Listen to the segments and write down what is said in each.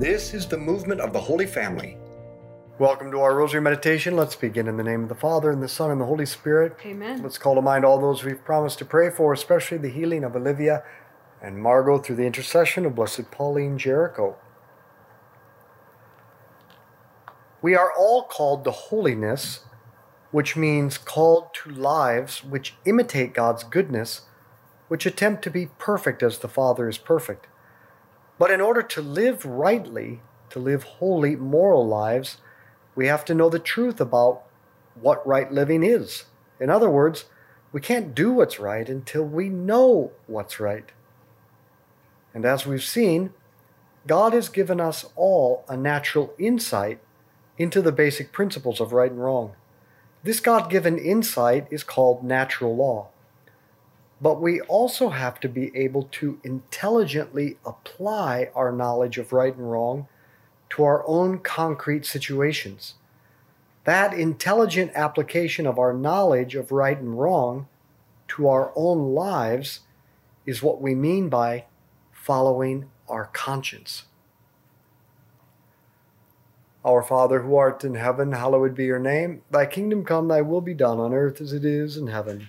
This is the movement of the Holy Family. Welcome to our Rosary Meditation. Let's begin in the name of the Father, and the Son, and the Holy Spirit. Amen. Let's call to mind all those we've promised to pray for, especially the healing of Olivia and Margot through the intercession of Blessed Pauline Jaricot. We are all called to holiness, which means called to lives which imitate God's goodness, which attempt to be perfect as the Father is perfect. But in order to live rightly, to live holy, moral lives, we have to know the truth about what right living is. In other words, we can't do what's right until we know what's right. And as we've seen, God has given us all a natural insight into the basic principles of right and wrong. This God given insight is called natural law. But we also have to be able to intelligently apply our knowledge of right and wrong to our own concrete situations. That intelligent application of our knowledge of right and wrong to our own lives is what we mean by following our conscience. Our Father who art in heaven, hallowed be your name. Thy kingdom come, thy will be done on earth as it is in heaven.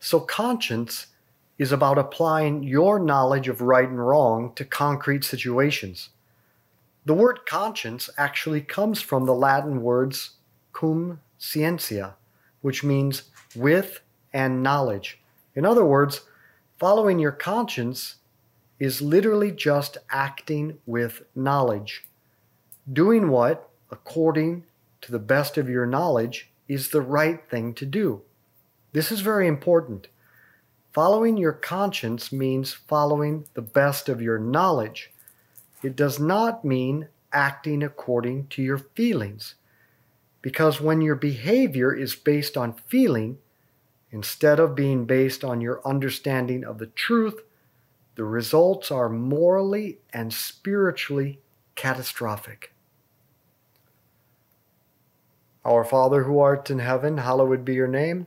So, conscience is about applying your knowledge of right and wrong to concrete situations. The word conscience actually comes from the Latin words cum scientia, which means with and knowledge. In other words, following your conscience is literally just acting with knowledge. Doing what, according to the best of your knowledge, is the right thing to do. This is very important. Following your conscience means following the best of your knowledge. It does not mean acting according to your feelings. Because when your behavior is based on feeling, instead of being based on your understanding of the truth, the results are morally and spiritually catastrophic. Our Father who art in heaven, hallowed be your name.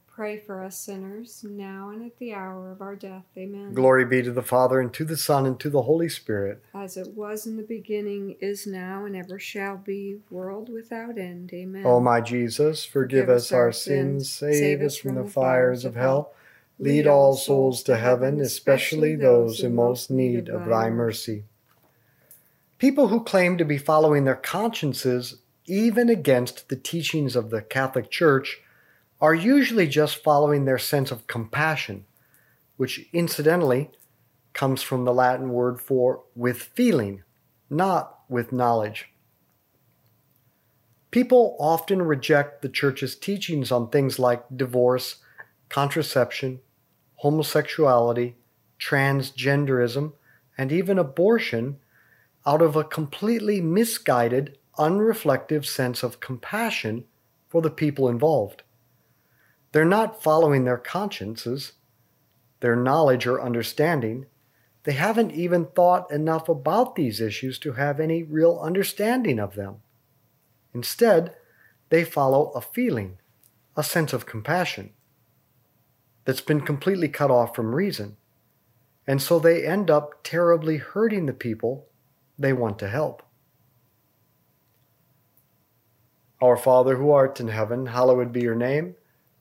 pray for us sinners, now and at the hour of our death. Amen. Glory be to the Father, and to the Son, and to the Holy Spirit. As it was in the beginning, is now, and ever shall be, world without end. Amen. O my Jesus, forgive us our sins, save us from the fires of hell. Lead all souls to heaven, especially those in most need of thy mercy. People who claim to be following their consciences, even against the teachings of the Catholic Church, are usually just following their sense of compassion, which incidentally comes from the Latin word for with feeling, not with knowledge. People often reject the Church's teachings on things like divorce, contraception, homosexuality, transgenderism, and even abortion out of a completely misguided, unreflective sense of compassion for the people involved. They're not following their consciences, their knowledge or understanding. They haven't even thought enough about these issues to have any real understanding of them. Instead, they follow a feeling, a sense of compassion, that's been completely cut off from reason. And so they end up terribly hurting the people they want to help. Our Father who art in heaven, hallowed be your name.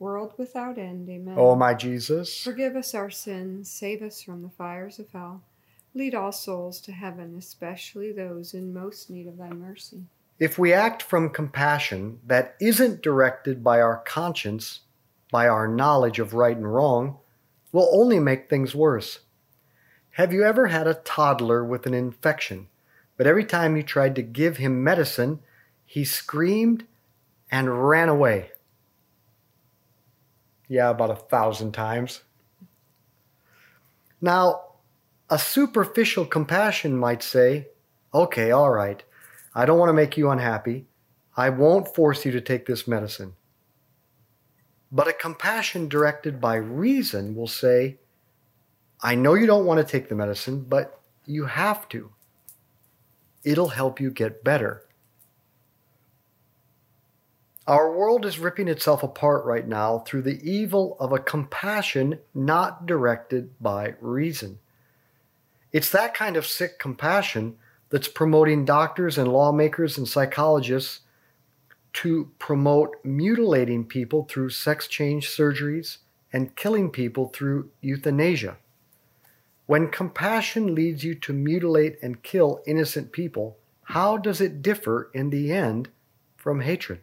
world without end. Amen. O my Jesus, Forgive us our sins, save us from the fires of hell. Lead all souls to heaven, especially those in most need of thy mercy. if we act from compassion that isn't directed by our conscience, by our knowledge of right and wrong, will only make things worse. Have you ever had a toddler with an infection, but every time you tried to give him medicine, he screamed and ran away? Yeah, about a thousand times. Now, a superficial compassion might say, okay, all right, I don't want to make you unhappy. I won't force you to take this medicine. But a compassion directed by reason will say, I know you don't want to take the medicine, but you have to. It'll help you get better. Our world is ripping itself apart right now through the evil of a compassion not directed by reason. It's that kind of sick compassion that's promoting doctors and lawmakers and psychologists to promote mutilating people through sex change surgeries and killing people through euthanasia. When compassion leads you to mutilate and kill innocent people, how does it differ in the end from hatred?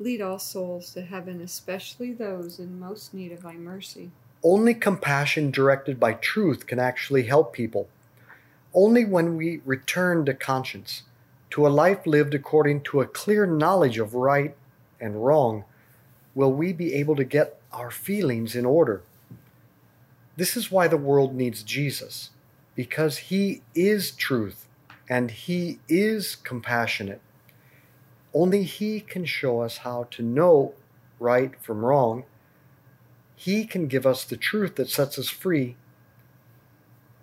Lead all souls to heaven, especially those in most need of thy mercy. only compassion directed by truth can actually help people. Only when we return to conscience, to a life lived according to a clear knowledge of right and wrong, will we be able to get our feelings in order. This is why the world needs Jesus, because he is truth and he is compassionate. Only he can show us how to know right from wrong. He can give us the truth that sets us free.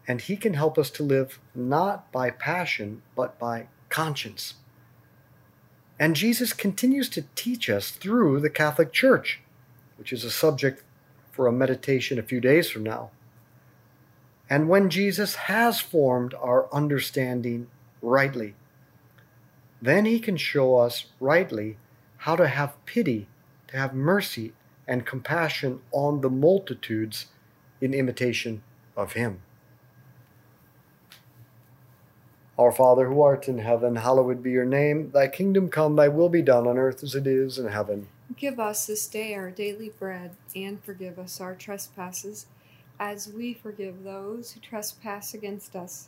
And He can help us to live not by passion, but by conscience. And Jesus continues to teach us through the Catholic Church, which is a subject for a meditation a few days from now. And when Jesus has formed our understanding rightly, then He can show us rightly how to have pity, to have mercy, and compassion on the multitudes in imitation of him. Our Father who art in heaven, hallowed be your name. Thy kingdom come, thy will be done on earth as it is in heaven. Give us this day our daily bread, and forgive us our trespasses, as we forgive those who trespass against us.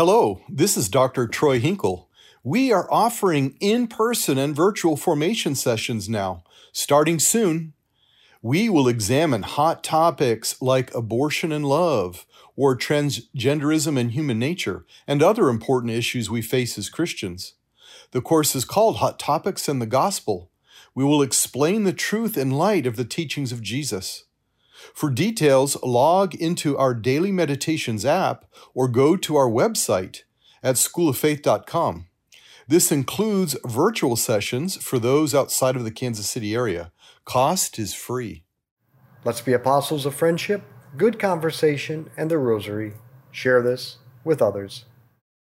Hello, this is Dr. Troy Hinkle. We are offering in person and virtual formation sessions now, starting soon. We will examine hot topics like abortion and love, or transgenderism and human nature, and other important issues we face as Christians. The course is called Hot Topics and the Gospel. We will explain the truth in light of the teachings of Jesus. For details, log into our Daily Meditations app or go to our website at schooloffaith.com. This includes virtual sessions for those outside of the Kansas City area. Cost is free. Let's be apostles of friendship, good conversation, and the rosary. Share this with others.